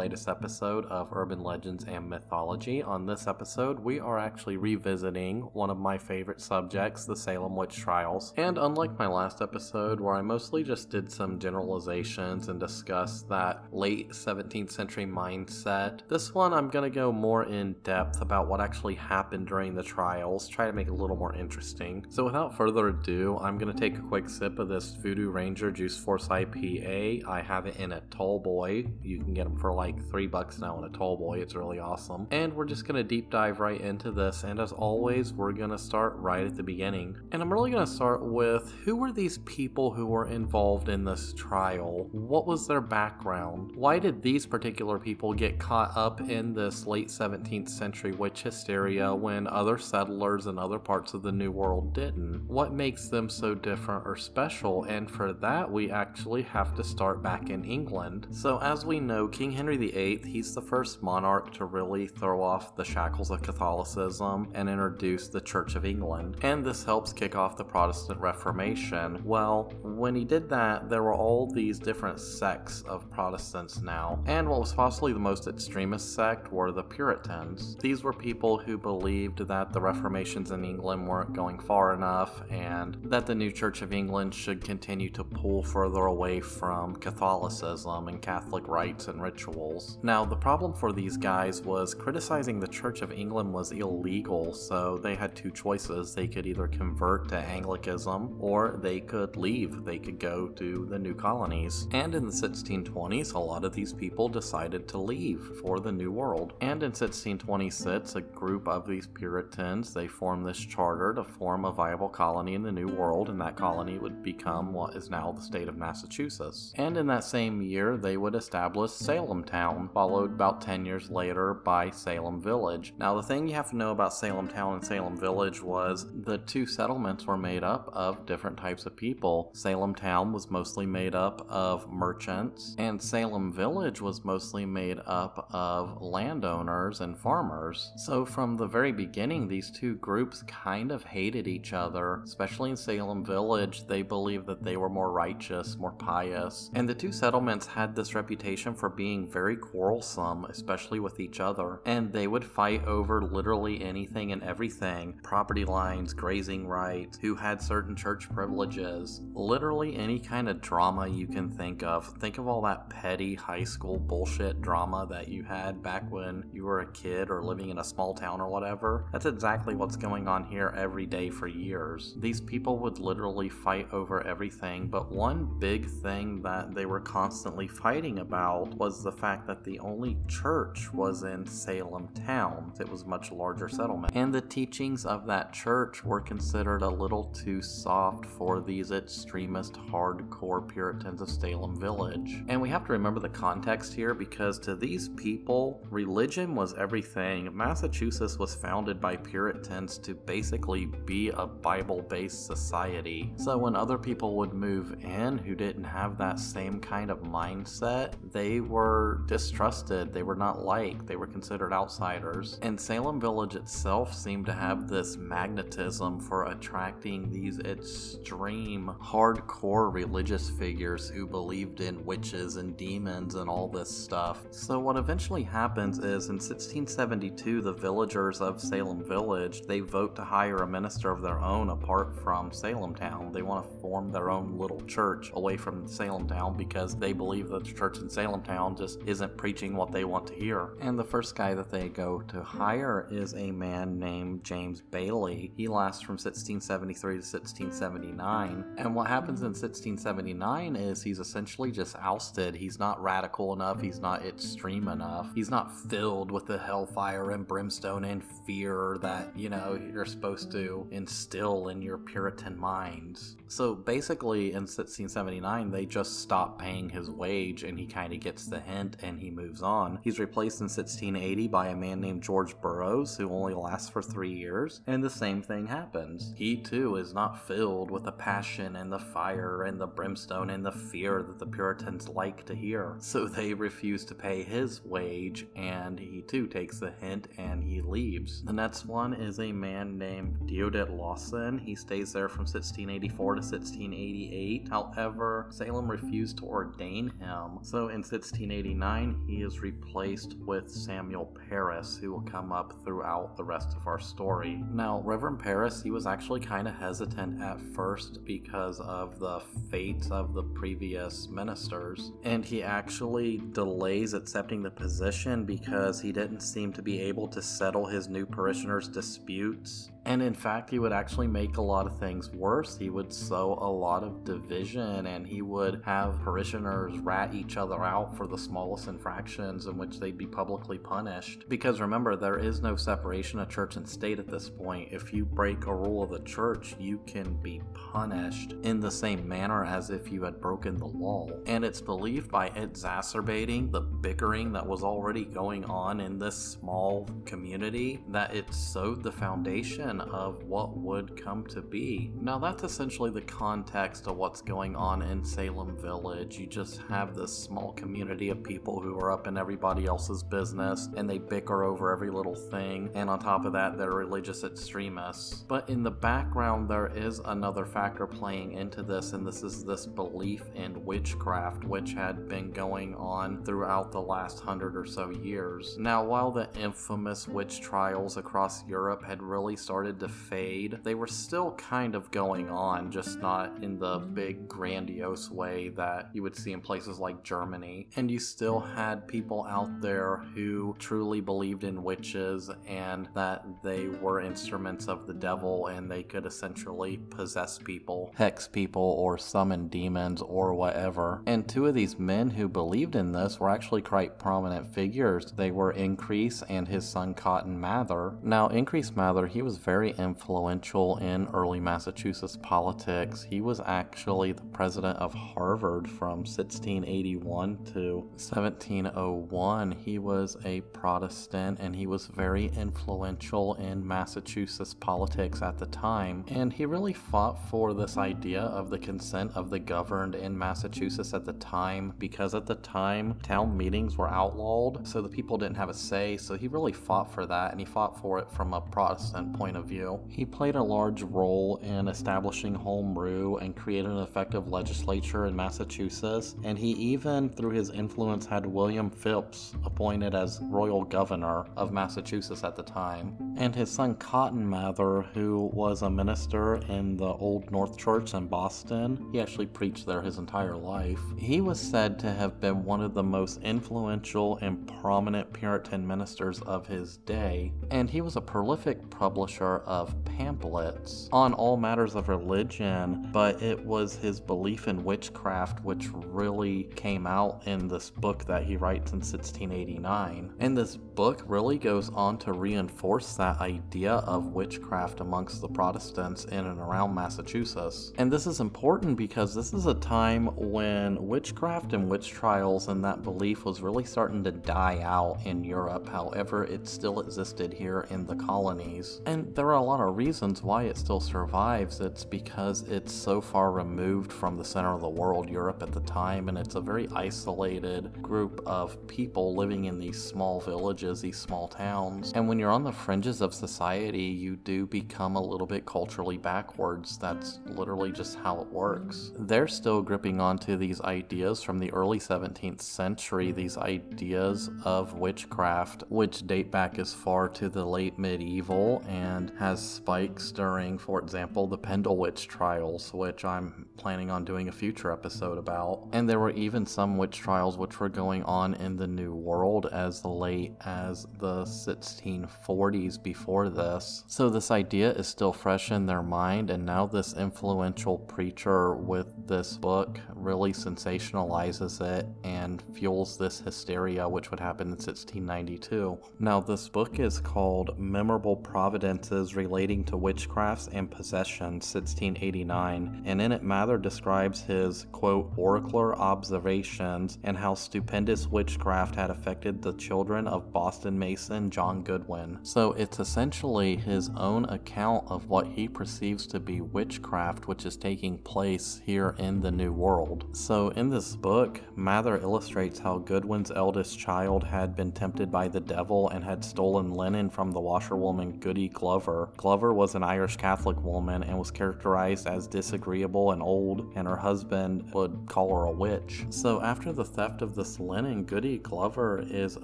latest episode of Urban Legends and Mythology. On this episode, we are actually revisiting one of my favorite subjects, the Salem Witch Trials. And unlike my last episode, where I mostly just did some generalizations and discussed that late 17th century mindset, this one I'm going to go more in depth about what actually happened during the trials, try to make it a little more interesting. So without further ado, I'm going to take a quick sip of this Voodoo Ranger Juice Force IPA. I have it in a tall boy. You can get them for like three bucks now in a tall boy. It's really awesome. And we're just gonna deep dive right into this. And as always, we're gonna start right at the beginning. And I'm really gonna start with who were these people who were involved in this trial? What was their background? Why did these particular people get caught up in this late 17th century witch hysteria when other settlers in other parts of the New World didn't? What makes them so different or special? And for that, we actually have to start back in England. So, as we know, King Henry VIII, he's the first monarch to really throw off the shackles of Catholicism and introduce the Church of England. And this helps kick off the Protestant Reformation. Well, when he did that, there were all these different sects of Protestants now. And what was possibly the most extremist sect were the Puritans. These were people who believed that the Reformations in England weren't going far enough and that the new Church of England should continue to pull further away from Catholicism and Catholic rites and rituals. Now, the problem for these guys was criticizing the Church of England was illegal, so they had two choices. They could either convert to Anglicanism or they could leave. They could go to the new colonies. And in the 1620s, a lot of these people decided to leave for the New World. And in 1626, a group of these Puritans, they formed this charter to form a viable colony in the New World, and that colony would become what is now the state of Massachusetts. And in that that same year, they would establish Salem Town, followed about 10 years later by Salem Village. Now, the thing you have to know about Salem Town and Salem Village was the two settlements were made up of different types of people. Salem Town was mostly made up of merchants, and Salem Village was mostly made up of landowners and farmers. So, from the very beginning, these two groups kind of hated each other, especially in Salem Village. They believed that they were more righteous, more pious, and the two settlements had this reputation for being very quarrelsome, especially with each other, and they would fight over literally anything and everything property lines, grazing rights, who had certain church privileges, literally any kind of drama you can think of. Think of all that petty high school bullshit drama that you had back when you were a kid or living in a small town or whatever. That's exactly what's going on here every day for years. These people would literally fight over everything, but one big thing that they were constantly fighting about was the fact that the only church was in Salem town. It was a much larger settlement. And the teachings of that church were considered a little too soft for these extremist hardcore Puritans of Salem Village. And we have to remember the context here because to these people, religion was everything. Massachusetts was founded by Puritans to basically be a Bible based society. So when other people would move in who didn't have that same kind of mindset, they were distrusted. They were not liked. They were considered outsiders. And Salem Village itself seemed to have this magnetism for attracting these extreme, hardcore religious figures who believed in witches and demons and all this stuff. So what eventually happens is in 1672, the villagers of Salem Village, they vote to hire a minister of their own apart from Salem Town. They want to form their own little church away from Salem Town because they believe that the church in Salem Town just isn't preaching what they want to hear. And the first guy that they go to hire is a man named James Bailey. He lasts from 1673 to 1679. And what happens in 1679 is he's essentially just ousted. He's not radical enough, he's not extreme enough, he's not filled with the hellfire and brimstone and fear that, you know, you're supposed to instill in your Puritan minds. So basically, in 1679, they just stop paying his wage and he kind of gets the hint and he moves on. He's replaced in 1680 by a man named George Burroughs who only lasts for three years, and the same thing happens. He too is not filled with the passion and the fire and the brimstone and the fear that the Puritans like to hear. So they refuse to pay his wage and he too takes the hint and he leaves. The next one is a man named Deodat Lawson. He stays there from 1684 to 1688. However, Salem refused to ordain him. So in 1689, 1789, he is replaced with Samuel Parris, who will come up throughout the rest of our story. Now, Reverend Parris, he was actually kind of hesitant at first because of the fate of the previous ministers, and he actually delays accepting the position because he didn't seem to be able to settle his new parishioners' disputes and in fact, he would actually make a lot of things worse. He would sow a lot of division and he would have parishioners rat each other out for the smallest infractions in which they'd be publicly punished. Because remember, there is no separation of church and state at this point. If you break a rule of the church, you can be punished in the same manner as if you had broken the law. And it's believed by exacerbating the bickering that was already going on in this small community that it sowed the foundation of what would come to be. Now, that's essentially the context of what's going on in Salem Village. You just have this small community of people who are up in everybody else's business and they bicker over every little thing, and on top of that, they're religious extremists. But in the background, there is another factor playing into this, and this is this belief in witchcraft, which had been going on throughout the last hundred or so years. Now, while the infamous witch trials across Europe had really started started to fade. They were still kind of going on, just not in the big grandiose way that you would see in places like Germany. And you still had people out there who truly believed in witches and that they were instruments of the devil and they could essentially possess people, hex people, or summon demons or whatever. And two of these men who believed in this were actually quite prominent figures. They were Increase and his son Cotton Mather. Now, Increase Mather, he was very influential in early Massachusetts politics. He was actually the president of Harvard from 1681 to 1701. He was a Protestant and he was very influential in Massachusetts politics at the time. And he really fought for this idea of the consent of the governed in Massachusetts at the time because at the time town meetings were outlawed, so the people didn't have a say. So he really fought for that and he fought for it from a Protestant point of of view. He played a large role in establishing home rule and created an effective legislature in Massachusetts, and he even, through his influence, had William Phips appointed as royal governor of Massachusetts at the time. And his son Cotton Mather, who was a minister in the Old North Church in Boston, he actually preached there his entire life. He was said to have been one of the most influential and prominent Puritan ministers of his day, and he was a prolific publisher of pamphlets on all matters of religion, but it was his belief in witchcraft which really came out in this book that he writes in 1689. And this book really goes on to reinforce that idea of witchcraft amongst the Protestants in and around Massachusetts. And this is important because this is a time when witchcraft and witch trials and that belief was really starting to die out in Europe. However, it still existed here in the colonies. And there are a lot of reasons why it still survives. It's because it's so far removed from the center of the world, Europe at the time, and it's a very isolated group of people living in these small villages, these small towns. And when you're on the fringes of society, you do become a little bit culturally backwards. That's literally just how it works. They're still gripping onto these ideas from the early 17th century, these ideas of witchcraft, which date back as far to the late medieval and has spikes during, for example, the Pendle Witch trials, which I'm planning on doing a future episode about. And there were even some witch trials which were going on in the New World as late as the 1640s before this. So this idea is still fresh in their mind, and now this influential preacher with this book really sensationalizes it and fuels this hysteria which would happen in 1692. Now, this book is called Memorable Providences relating to witchcrafts and possession, 1689, and in it Mather describes his, quote, oracular observations and how stupendous witchcraft had affected the children of Boston Mason John Goodwin. So it's essentially his own account of what he perceives to be witchcraft which is taking place here in the New World. So in this book, Mather illustrates how Goodwin's eldest child had been tempted by the devil and had stolen linen from the washerwoman Goody Glover. Glover was an Irish Catholic woman and was characterized as disagreeable and old old, and her husband would call her a witch. So after the theft of this linen, Goody Glover is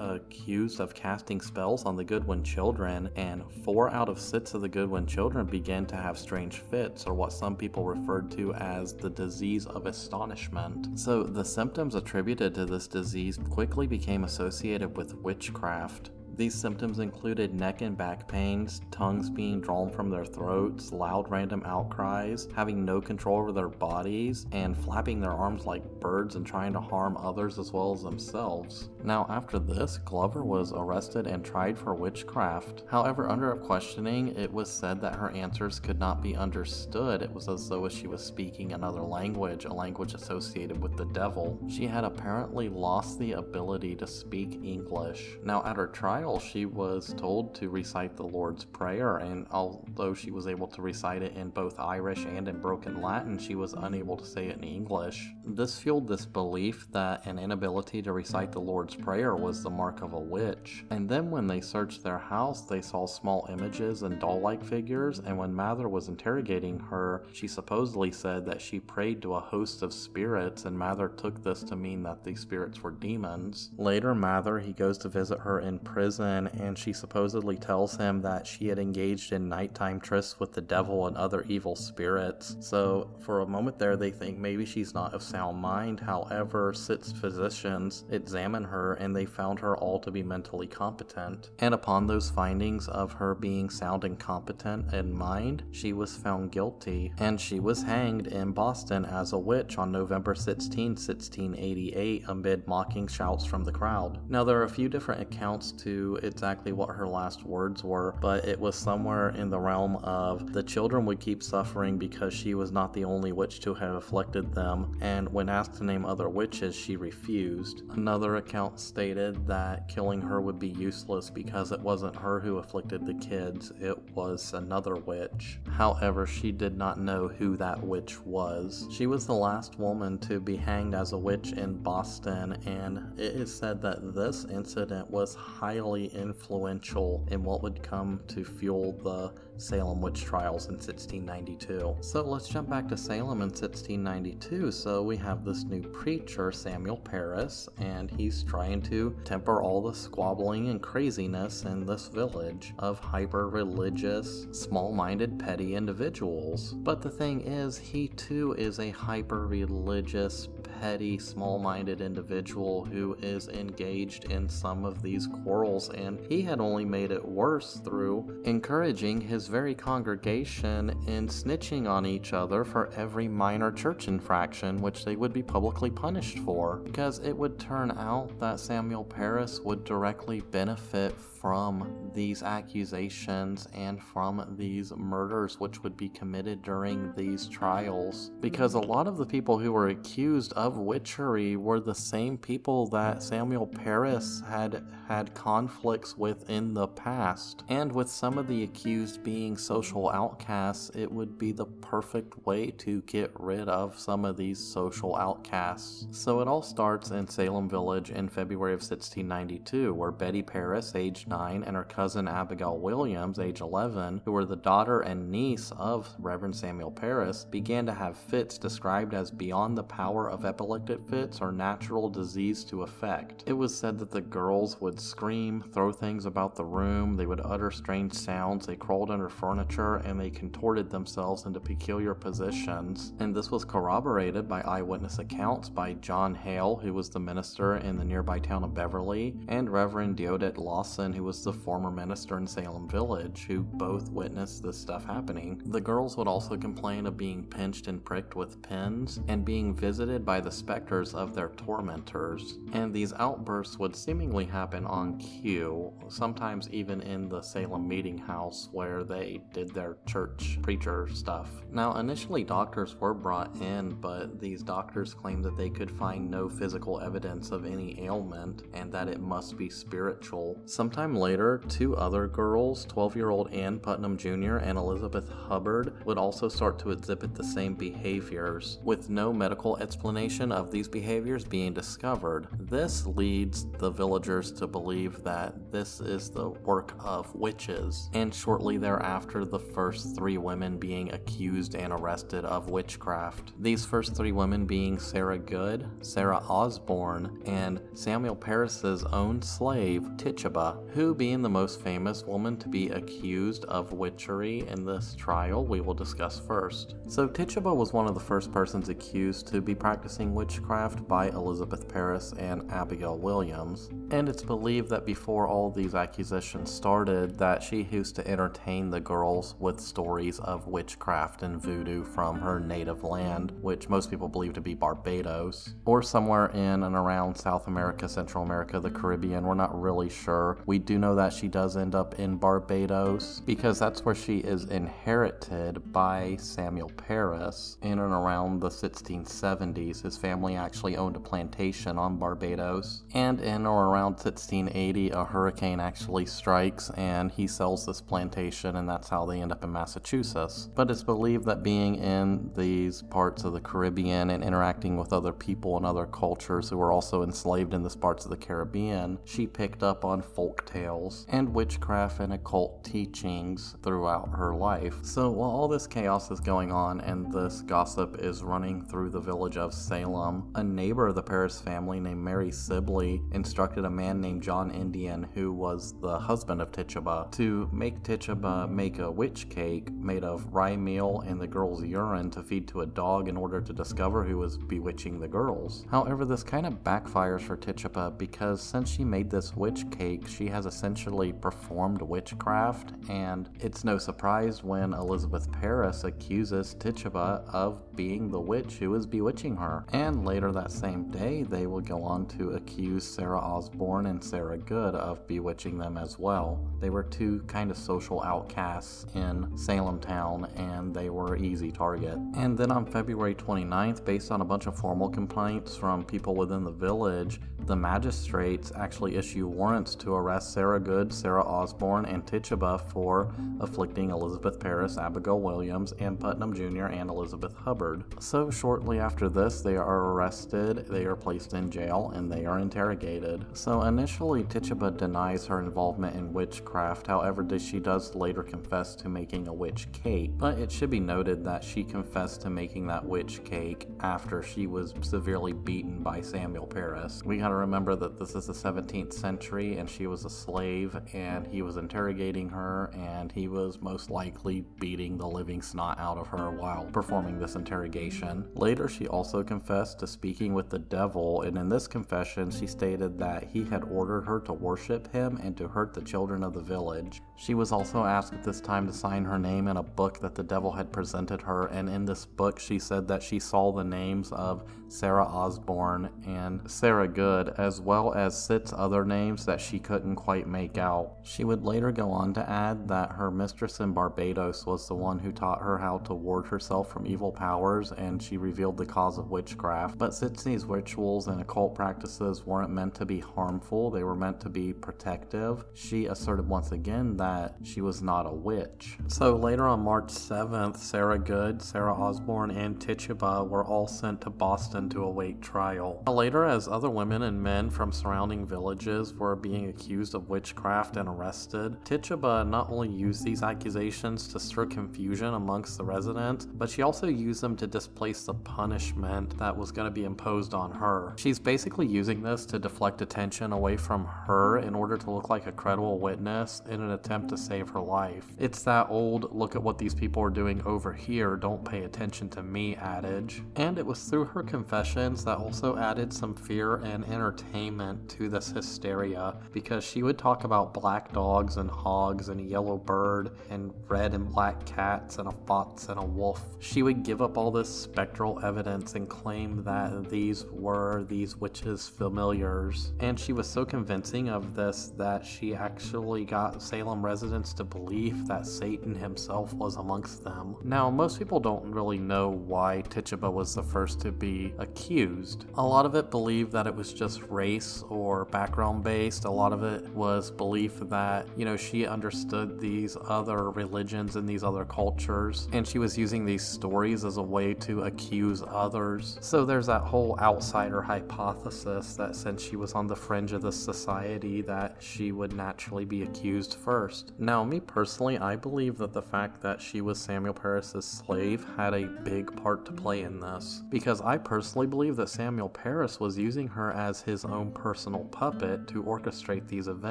accused of casting spells on the Goodwin children, and four out of six of the Goodwin children began to have strange fits, or what some people referred to as the disease of astonishment. So the symptoms attributed to this disease quickly became associated with witchcraft. These symptoms included neck and back pains, tongues being drawn from their throats, loud random outcries, having no control over their bodies, and flapping their arms like birds and trying to harm others as well as themselves. Now, after this, Glover was arrested and tried for witchcraft. However, under questioning, it was said that her answers could not be understood. It was as though she was speaking another language, a language associated with the devil. She had apparently lost the ability to speak English. Now, at her trial, trial, she was told to recite the Lord's Prayer, and although she was able to recite it in both Irish and in broken Latin, she was unable to say it in English. This fueled this belief that an inability to recite the Lord's Prayer was the mark of a witch. And then when they searched their house, they saw small images and doll like figures, and when Mather was interrogating her, she supposedly said that she prayed to a host of spirits, and Mather took this to mean that these spirits were demons. Later, Mather, he goes to visit her in prison prison and she supposedly tells him that she had engaged in nighttime trysts with the devil and other evil spirits. So, for a moment there, they think maybe she's not of sound mind. However, six physicians examine her and they found her all to be mentally competent. And upon those findings of her being sound and competent in mind, she was found guilty and she was hanged in Boston as a witch on November 16, 1688, amid mocking shouts from the crowd. Now, there are a few different accounts to exactly what her last words were, but it was somewhere in the realm of the children would keep suffering because she was not the only witch to have afflicted them, and when asked to name other witches, she refused. Another account stated that killing her would be useless because it wasn't her who afflicted the kids, it was another witch. However, she did not know who that witch was. She was the last woman to be hanged as a witch in Boston, and it is said that this incident was highly influential in what would come to fuel the Salem witch trials in 1692. So let's jump back to Salem in 1692. So we have this new preacher, Samuel Parris, and he's trying to temper all the squabbling and craziness in this village of hyper religious, small minded, petty individuals. But the thing is, he too is a hyper religious, petty, small minded individual who is engaged in some of these quarrels, and he had only made it worse through encouraging his very congregation in snitching on each other for every minor church infraction which they would be publicly punished for, because it would turn out that Samuel Parris would directly benefit from these accusations and from these murders which would be committed during these trials. Because a lot of the people who were accused of witchery were the same people that Samuel Parris had had conflicts with in the past. And with some of the accused being social outcasts, it would be the perfect way to get rid of some of these social outcasts. So it all starts in Salem Village in February of 1692, where Betty Parris, age 9, and her cousin Abigail Williams, age 11, who were the daughter and niece of Reverend Samuel Parris, began to have fits described as beyond the power of epileptic fits or natural disease to affect. It was said that the girls would scream, throw things about the room, they would utter strange sounds, they crawled under furniture, and they contorted themselves into peculiar positions. And this was corroborated by eyewitness accounts by John Hale, who was the minister in the nearby town of Beverly, and Reverend Deodat Lawson, who was the former minister in Salem Village, who both witnessed this stuff happening. The girls would also complain of being pinched and pricked with pins and being visited by the specters of their tormentors. And these outbursts would seemingly happen on cue, sometimes even in the Salem meeting house where they did their church preacher stuff. Now, initially, doctors were brought in, but these doctors claimed that they could find no physical evidence of any ailment and that it must be spiritual. Sometime later, two other girls, 12 year old Ann Putnam Jr. and Elizabeth Hubbard, would also start to exhibit the same behaviors. With no medical explanation of these behaviors being discovered. This leads the villagers to believe that this is the work of witches, and shortly thereafter, the first three women being accused and arrested of witchcraft. These first three women being Sarah Good, Sarah Osborne, and Samuel Parris's own slave, Tituba, who being the most famous woman to be accused of witchery in this trial, we will discuss first. So Tituba was one of the first persons accused to be practicing witchcraft by Elizabeth Parris and Abigail Williams, and it's believed that before all these accusations started that she used to entertain the girls with stories of witchcraft and voodoo from her native land, which most people believe to be Barbados, or somewhere in and around South America, Central America, the Caribbean. We're not really sure. We do know that she does end up in Barbados because that's where she is inherited by Samuel Parris in and around the 1670s. His family actually owned a plantation on Barbados, and in or around 1680, a hurricane actually strikes and he sells this plantation, and that's how they end up in Massachusetts. But it's believed that being in these parts of the Caribbean and interacting with other people and other cultures who were also enslaved in these parts of the Caribbean, she picked up on folk tales and witchcraft and occult teachings throughout her life. So while all this chaos is going on and this gossip is running through the village of Salem, a neighbor of the Parris family named Mary Sibley instructed a man named John Indian, who was the husband of Tituba, to make Tituba make a witch cake made of rye meal and the girl's urine to feed to a dog in order to discover who was bewitching the girls. However, this kind of backfires for Tituba because since she made this witch cake, she has essentially performed witchcraft, and it's no surprise when Elizabeth Parris accuses Tituba of being the witch who is bewitching her. And later that same day, they will go on to accuse Sarah Osborne and Sarah Good of bewitching them as well. They were two kind of social outcasts in Salem town, and they were easy target. And then on February 29th, based on a bunch of formal complaints from people within the village, the magistrates actually issue warrants to arrest Sarah Good, Sarah Osborne, and Tituba for afflicting Elizabeth Parris, Abigail Williams, and Putnam Jr., and Elizabeth Hubbard. So, shortly after this, they are arrested, they are placed in jail, and they are interrogated. So, initially, Tituba denies her involvement in witchcraft, however, she does later confess to making a witch cake. But it should be noted that she confessed to making that witch cake after she was severely beaten by Samuel Parris. We gotta remember that this is the 17th century and she was a slave and he was interrogating her and he was most likely beating the living snot out of her while performing this interrogation. Later, she also confessed to speaking with the devil, and in this confession, she stated that he had ordered her to worship him and to hurt the children of the village. She was also asked at this time to sign her name in a book that the devil had presented her, and in this book, she said that she saw the names of Sarah Osborne and Sarah Good, as well as six other names that she couldn't quite make out. She would later go on to add that her mistress in Barbados was the one who taught her how to ward herself from evil powers, and she revealed the cause of witchcraft. But since these rituals and occult practices weren't meant to be harmful, they were meant to be protective, she asserted once again that she was not a witch. So later on March 7th, Sarah Good, Sarah Osborne, and Tituba were all sent to Boston to await trial. Later, as other women and men from surrounding villages were being accused of witchcraft and arrested, Tituba not only used these accusations to stir confusion amongst the residents, but she also used them to displace the punishment that was going to be imposed on her. She's basically using this to deflect attention away from her in order to look like a credible witness in an attempt to save her life. It's that old look at what these people are doing over here, don't pay attention to me adage. And it was through her confessions that also added some fear and entertainment to this hysteria because she would talk about black dogs and hogs and a yellow bird and red and black cats and a fox and a wolf. She would give up all this spectral evidence and claim that these were these witches' familiars. And she was so convincing of this that she actually got Salem residents to believe that Satan himself was amongst them. Now, most people don't really know why Tituba was the first to be accused. A lot of it believed that it was just race or background based. A lot of it was belief that, you know, she understood these other religions and these other cultures, and she was using these stories as a way to accuse others. So there's that whole outsider hypothesis that since she was on the fringe of the society that she would naturally be accused first. Now, me personally, I believe that the fact that she was Samuel Parris's slave had a big part to play in this because I personally believe that Samuel Parris was using her as his own personal puppet to orchestrate these events.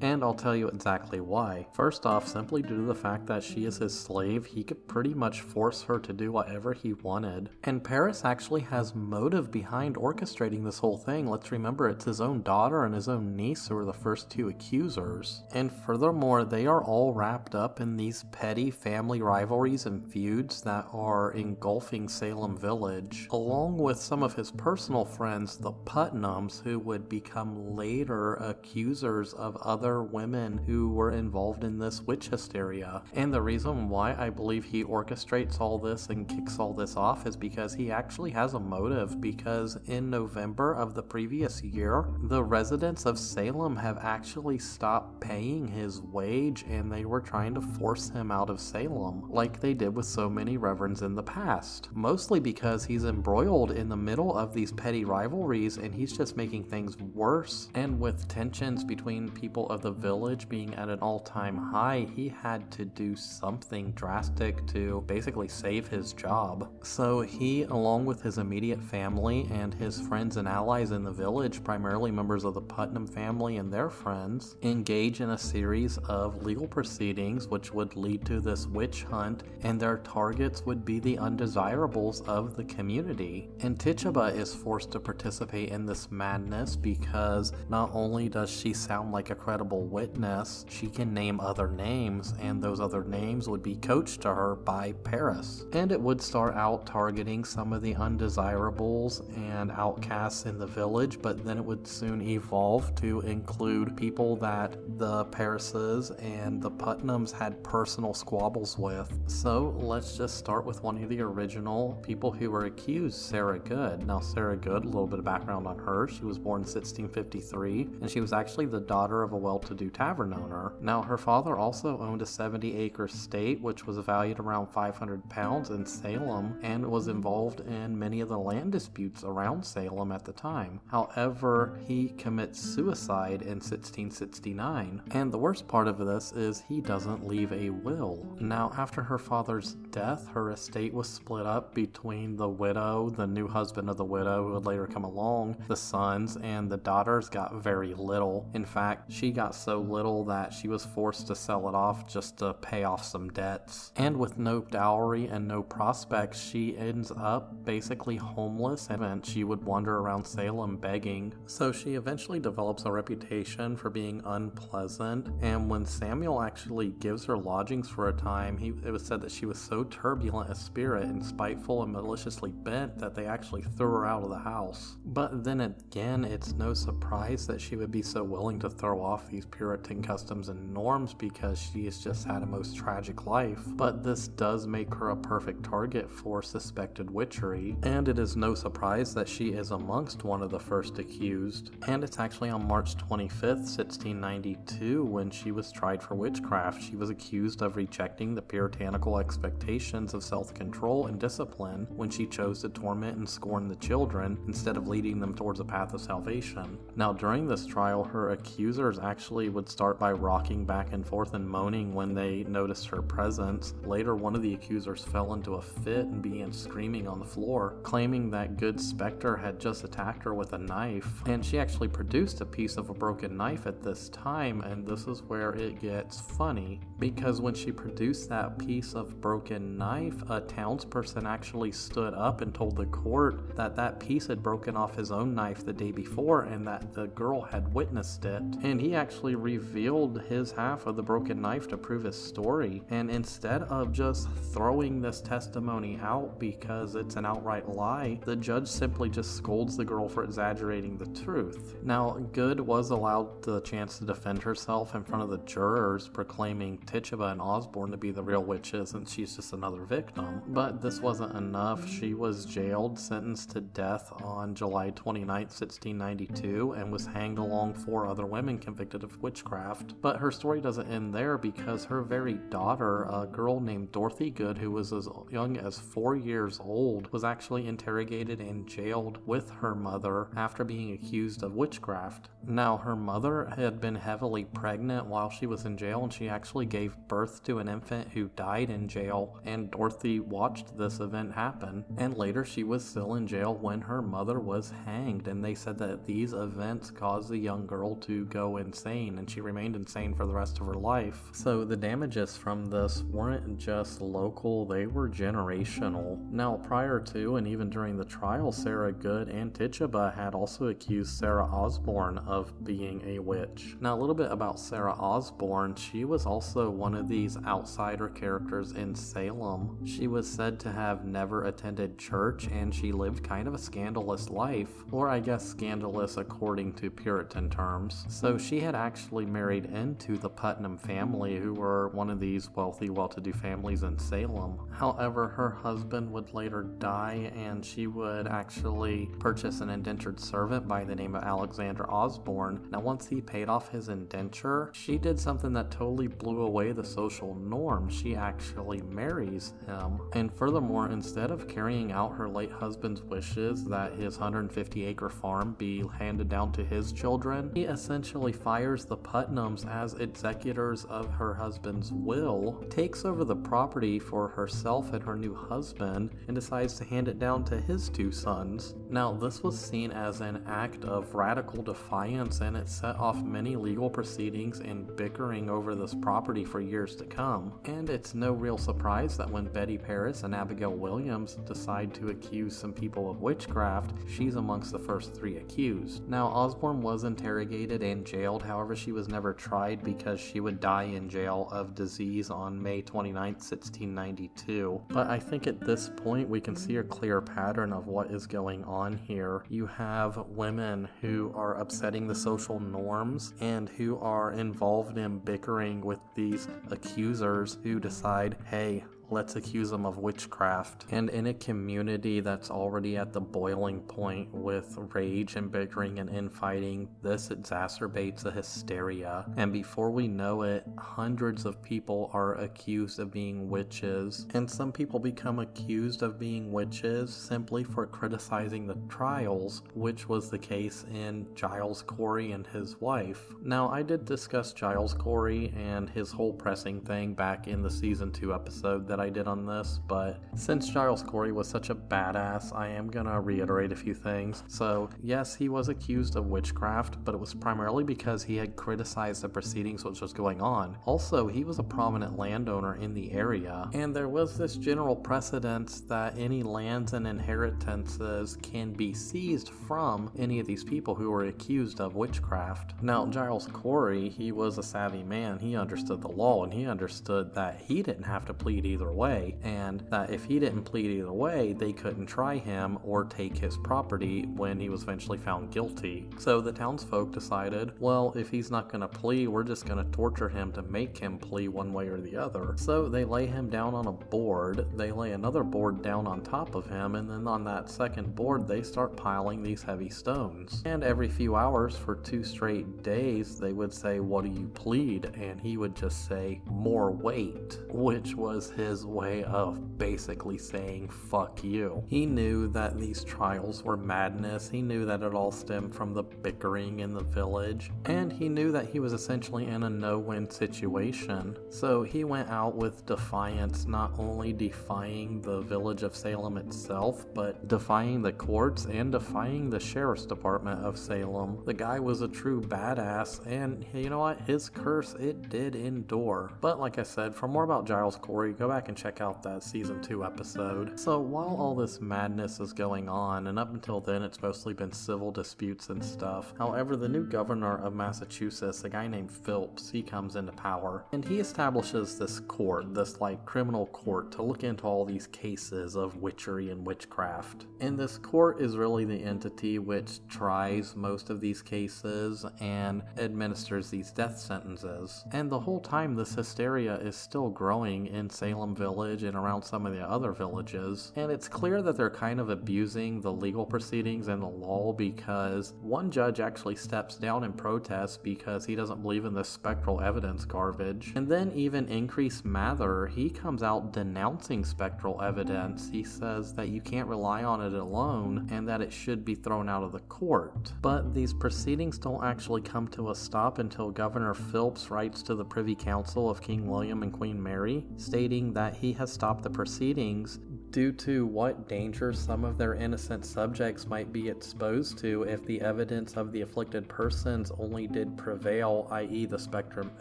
And I'll tell you exactly why. First off, simply due to the fact that she is his slave, he could pretty much force her to do whatever he wanted. And Parris actually has motive behind orchestrating this whole thing. Let's remember it's his own daughter and his own niece who are the first two accusers. And furthermore, they are all wrapped up in these petty family rivalries and feuds that are engulfing Salem Village, along with some of his personal friends, the Putnams, who would become later accusers of other women who were involved in this witch hysteria. And the reason why I believe he orchestrates all this and kicks all this off is because he actually has a motive. Because in November of the previous year, the residents of Salem have actually stopped paying his wage and they were trying to force him out of Salem, like they did with so many reverends in the past. Mostly because he's embroiled in the middle of these petty rivalries and he's just making things worse. And with tensions between people of the village being at an all time high, he had to do something drastic to basically save his job. So he, along with his immediate family and his friends and allies in the village, primarily members of the Putnam family and their friends, engage in a series of legal proceedings which would lead to this witch hunt, and their targets would be the undesirables of the community. And Tituba is forced to participate in this madness because not only does she sound like a credible witness, she can name other names, and those other names would be coached to her by Parris. And it would start out targeting some of the undesirables and outcasts in the village, but then it would soon evolve to include people that the Parrises and the Putnams had personal squabbles with. So let's just start with one of the original people who were accused, Sarah Good. Now, Sarah Good, a little bit of background on her. She was born in 1653, and she was actually the daughter of a well to do tavern owner. Now, her father also owned a 70 acre estate, which was valued around 500 pounds in Salem, and was involved in many of the land disputes around Salem at the time. However, he commits suicide in 1669, and the worst part of this is he doesn't leave a will. Now, after her father's death, her estate was split up between the widow, the new husband of the widow who would later come along, the sons, and the daughters got very little. In fact, she got so little that she was forced to sell it off just to pay off some debts. And with no dowry and no prospects, she ends up basically homeless and she would wander around Salem begging. So she eventually develops a reputation for being unpleasant. And when Samuel actually gives her lodgings for a time, he, it was said that she was so turbulent a spirit and spiteful and maliciously bent that they actually threw her out of the house. But then again, it's no surprise that she would be so willing to throw off these Puritan customs and norms because she has just had a most tragic life. But this does make her a perfect target for suspected witchery, and it is no surprise that she is amongst one of the first accused. And it's actually on March 25th, 1692, when she was tried for witchcraft. She was accused of rejecting the puritanical expectations of self control and discipline when she chose to torment and scorn the children instead of leading them towards a path of salvation. Now, during this trial, her accusers actually would start by rocking back and forth and moaning when they noticed her presence. Later, one of the accusers fell into a fit and began screaming on the floor, claiming that Good Spectre had just attacked her with a knife. And she actually produced a piece of a broken knife at this time, and this is where it gets funny because when she produced that piece of broken knife, a townsperson actually stood up and told the court that that piece had broken off his own knife the day before and that the girl had witnessed it. And he actually revealed his half of the broken knife to prove his story. And instead of just throwing this testimony out because it's an outright lie, the judge simply just scolds the girl for exaggerating the truth. Now, Good was allowed the chance to defend herself in front of the jurors, proclaiming Tituba and Osborne to be the real witches and she's just another victim. But this wasn't enough. She was jailed, sentenced to death on July 29, 1692, and was hanged along four other women convicted of witchcraft. But her story doesn't end there because her very daughter, a girl named Dorothy Good, who was as young as four years old, was actually interrogated and jailed with her mother after being accused of witchcraft. Now, her mother had been heavily pregnant while she was in jail, and she actually gave birth to an infant who died in jail, and Dorothy watched this event happen. And later, she was still in jail when her mother was hanged, and they said that these events caused the young girl to go insane, and she remained insane for the rest of her life. So, the damages from this weren't just local, they were generational. Now, prior to and even during the trial, Sarah Good and Tituba had also accused Sarah Osborne of being a witch. Now, a little bit about Sarah Osborne. She was also one of these outsider characters in Salem. She was said to have never attended church and she lived kind of a scandalous life, or I guess scandalous according to Puritan terms. So she had actually married into the Putnam family, who were one of these wealthy, well to do families in Salem. However, her husband would later die and she would actually purchase an indentured servant by the name of Alexander Osborne. Now, once he paid off his indenture, she did something that totally blew away the social norm. She actually marries him. And furthermore, instead of carrying out her late husband's wishes that his 150 acre farm be handed down to his children, he essentially fires the Putnams as executors of her husband's will, takes over the property for herself and her new husband, and decides to hand it down to his two sons. Now, this was seen as an act of radical defiance and it set off many legal proceedings and bickering over this property for years to come. And it's no real surprise that when Betty Parris and Abigail Williams decide to accuse some people of witchcraft, she's amongst the first three accused. Now, Osborne was interrogated and jailed, however, she was never tried because she would die in jail of disease on May 29, 1692. But I think at this point we can see a clear pattern of what is going on here. You have women who are upsetting the social norms and who are involved in bickering with these accusers who decide, hey, let's accuse them of witchcraft. And in a community that's already at the boiling point with rage and bickering and infighting, this exacerbates the hysteria. And before we know it, hundreds of people are accused of being witches. And some people become accused of being witches simply for criticizing the trials, which was the case in Giles Corey and his wife. Now, I did discuss Giles Corey and his whole pressing thing back in the season 2 episode that I did on this, but since Giles Corey was such a badass, I am gonna reiterate a few things. So, yes, he was accused of witchcraft, but it was primarily because he had criticized the proceedings which was going on. Also, he was a prominent landowner in the area, and there was this general precedence that any lands and inheritances can be seized from any of these people who were accused of witchcraft. Now, Giles Corey, he was a savvy man. He understood the law and he understood that he didn't have to plead either way, and that if he didn't plead either way, they couldn't try him or take his property when he was eventually found guilty. So the townsfolk decided, well, if he's not going to plea, we're just going to torture him to make him plea one way or the other. So they lay him down on a board, they lay another board down on top of him, and then on that second board, they start piling these heavy stones. And every few hours for two straight days, they would say, What do you plead? And he would just say, More weight, which was his way of basically saying fuck you. He knew that these trials were madness, he knew that it all stemmed from the bickering in the village, and he knew that he was essentially in a no win situation. So he went out with defiance, not only defying the village of Salem itself, but defying the courts and defying the sheriff's department of Salem. The guy was a true badass, and you know what? His curse, it did endure. But like I said, for more about Giles Corey, go back and check out that season 2 episode. So while all this madness is going on, and up until then it's mostly been civil disputes and stuff, however, the new governor of Massachusetts, a guy named Phelps, he comes into power, and he establishes this court, this like criminal court, to look into all these cases of witchery and witchcraft. And this court is really the entity which tries most of these cases and administers these death sentences. And the whole time, this hysteria is still growing in Salem Village and around some of the other villages. And it's clear that they're kind of abusing the legal proceedings and the law because one judge actually steps down in protest because he doesn't believe in this spectral evidence garbage. And then even Increase Mather, he comes out denouncing spectral evidence. He says that you can't rely on it alone and that it should be thrown out of the court. But these proceedings don't actually come to a stop until Governor Phillips writes to the Privy Council of King William and Queen Mary, stating that he has stopped the proceedings due to what danger some of their innocent subjects might be exposed to if the evidence of the afflicted persons only did prevail, i.e., the spectrum,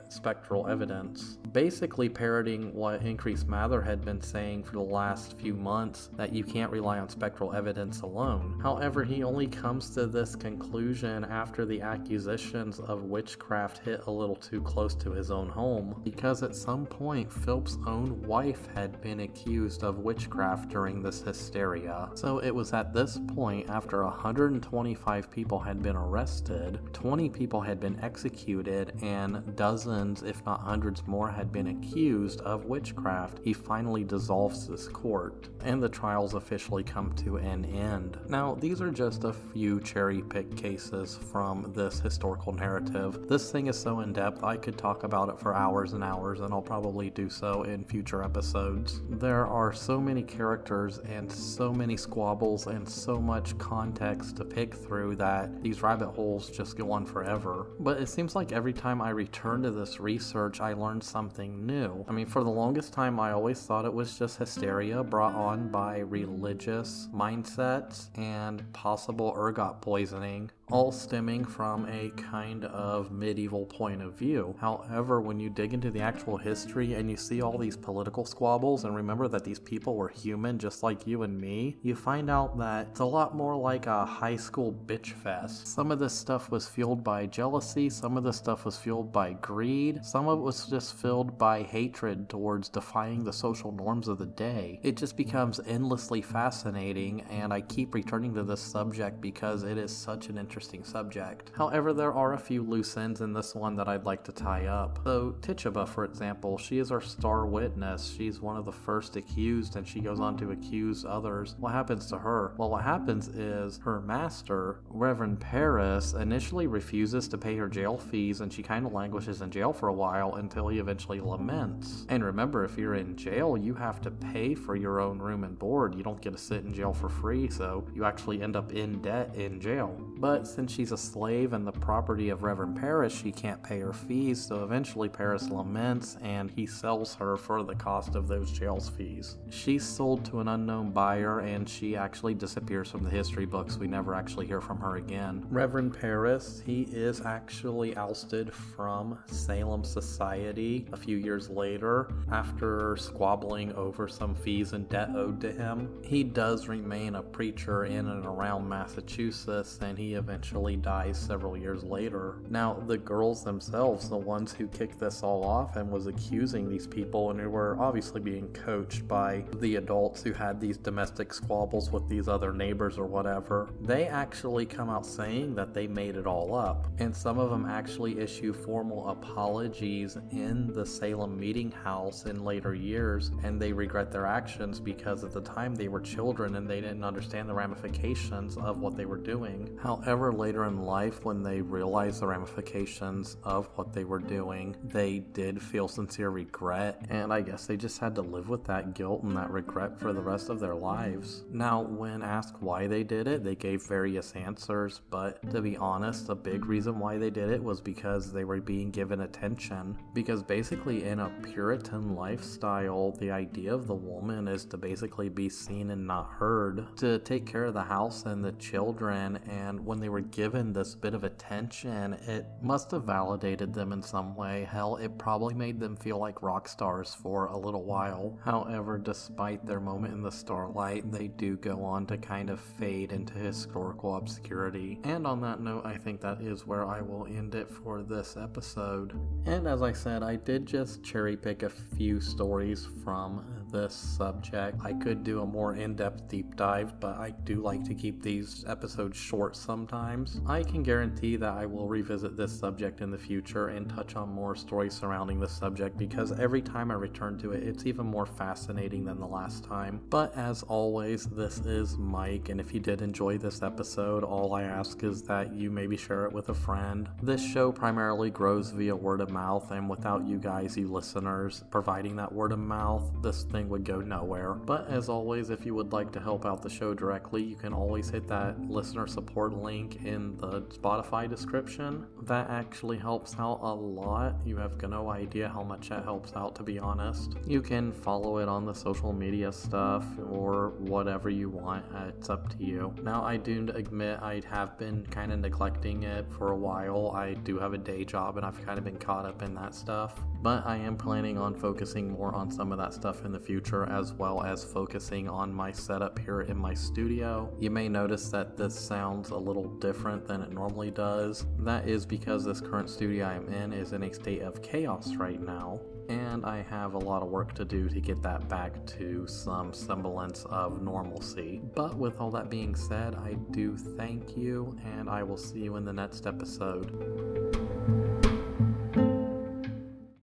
spectral evidence. Basically, parroting what Increase Mather had been saying for the last few months that you can't rely on spectral evidence alone. However, he only comes to this conclusion after the accusations of witchcraft hit a little too close to his own home, because at some point, Philip's own wife had been accused of witchcraft during this hysteria. So it was at this point, after 125 people had been arrested, 20 people had been executed, and dozens, if not hundreds more, had been accused of witchcraft, he finally dissolves this court, and the trials officially come to an end. Now, these are just a few cherry picked cases from this historical narrative. This thing is so in depth, I could talk about it for hours and hours, and I'll probably do so in future episodes. There are so many characters characters and so many squabbles and so much context to pick through that these rabbit holes just go on forever. But it seems like every time I return to this research, I learn something new. I mean, for the longest time, I always thought it was just hysteria brought on by religious mindsets and possible ergot poisoning all stemming from a kind of medieval point of view. However, when you dig into the actual history and you see all these political squabbles and remember that these people were human just like you and me, you find out that it's a lot more like a high school bitch fest. Some of this stuff was fueled by jealousy, some of this stuff was fueled by greed, some of it was just filled by hatred towards defying the social norms of the day. It just becomes endlessly fascinating, and I keep returning to this subject because it is such an interesting interesting subject. However, there are a few loose ends in this one that I'd like to tie up. So, Tituba, for example, she is our star witness. She's one of the first accused, and she goes on to accuse others. What happens to her? Well, what happens is her master, Reverend Parris, initially refuses to pay her jail fees, and she kind of languishes in jail for a while until he eventually laments. And remember, if you're in jail, you have to pay for your own room and board. You don't get to sit in jail for free, so you actually end up in debt in jail. But since she's a slave and the property of Reverend Parris, she can't pay her fees, so eventually Parris laments and he sells her for the cost of those jail's fees. She's sold to an unknown buyer and she actually disappears from the history books. We never actually hear from her again. Reverend Parris, he is actually ousted from Salem Society a few years later after squabbling over some fees and debt owed to him. He does remain a preacher in and around Massachusetts and he eventually eventually dies several years later. Now, the girls themselves, the ones who kicked this all off and was accusing these people and who were obviously being coached by the adults who had these domestic squabbles with these other neighbors or whatever, they actually come out saying that they made it all up. And some of them actually issue formal apologies in the Salem meeting house in later years, and they regret their actions because at the time they were children and they didn't understand the ramifications of what they were doing. However, later in life, when they realized the ramifications of what they were doing, they did feel sincere regret, and I guess they just had to live with that guilt and that regret for the rest of their lives. Now, when asked why they did it, they gave various answers, but to be honest, the big reason why they did it was because they were being given attention. Because basically, in a Puritan lifestyle, the idea of the woman is to basically be seen and not heard, to take care of the house and the children, and when they were given this bit of attention, it must have validated them in some way. Hell, it probably made them feel like rock stars for a little while. However, despite their moment in the starlight, they do go on to kind of fade into historical obscurity. And on that note, I think that is where I will end it for this episode. And as I said, I did just cherry pick a few stories from this subject. I could do a more in depth deep dive, but I do like to keep these episodes short sometimes. I can guarantee that I will revisit this subject in the future and touch on more stories surrounding this subject because every time I return to it, it's even more fascinating than the last time. But as always, this is Mike, and if you did enjoy this episode, all I ask is that you maybe share it with a friend. This show primarily grows via word of mouth, and without you guys, you listeners, providing that word of mouth, this thing would go nowhere. But as always, if you would like to help out the show directly, you can always hit that listener support link in the Spotify description. That actually helps out a lot. You have no idea how much that helps out, to be honest. You can follow it on the social media stuff or whatever you want. It's up to you. Now, I do admit I have been kind of neglecting it for a while. I do have a day job and I've kind of been caught up in that stuff. But I am planning on focusing more on some of that stuff in the future, as well as focusing on my setup here in my studio. You may notice that this sounds a little different than it normally does. That is because this current studio I'm in is in a state of chaos right now and I have a lot of work to do to get that back to some semblance of normalcy. But with all that being said, I do thank you, and I will see you in the next episode.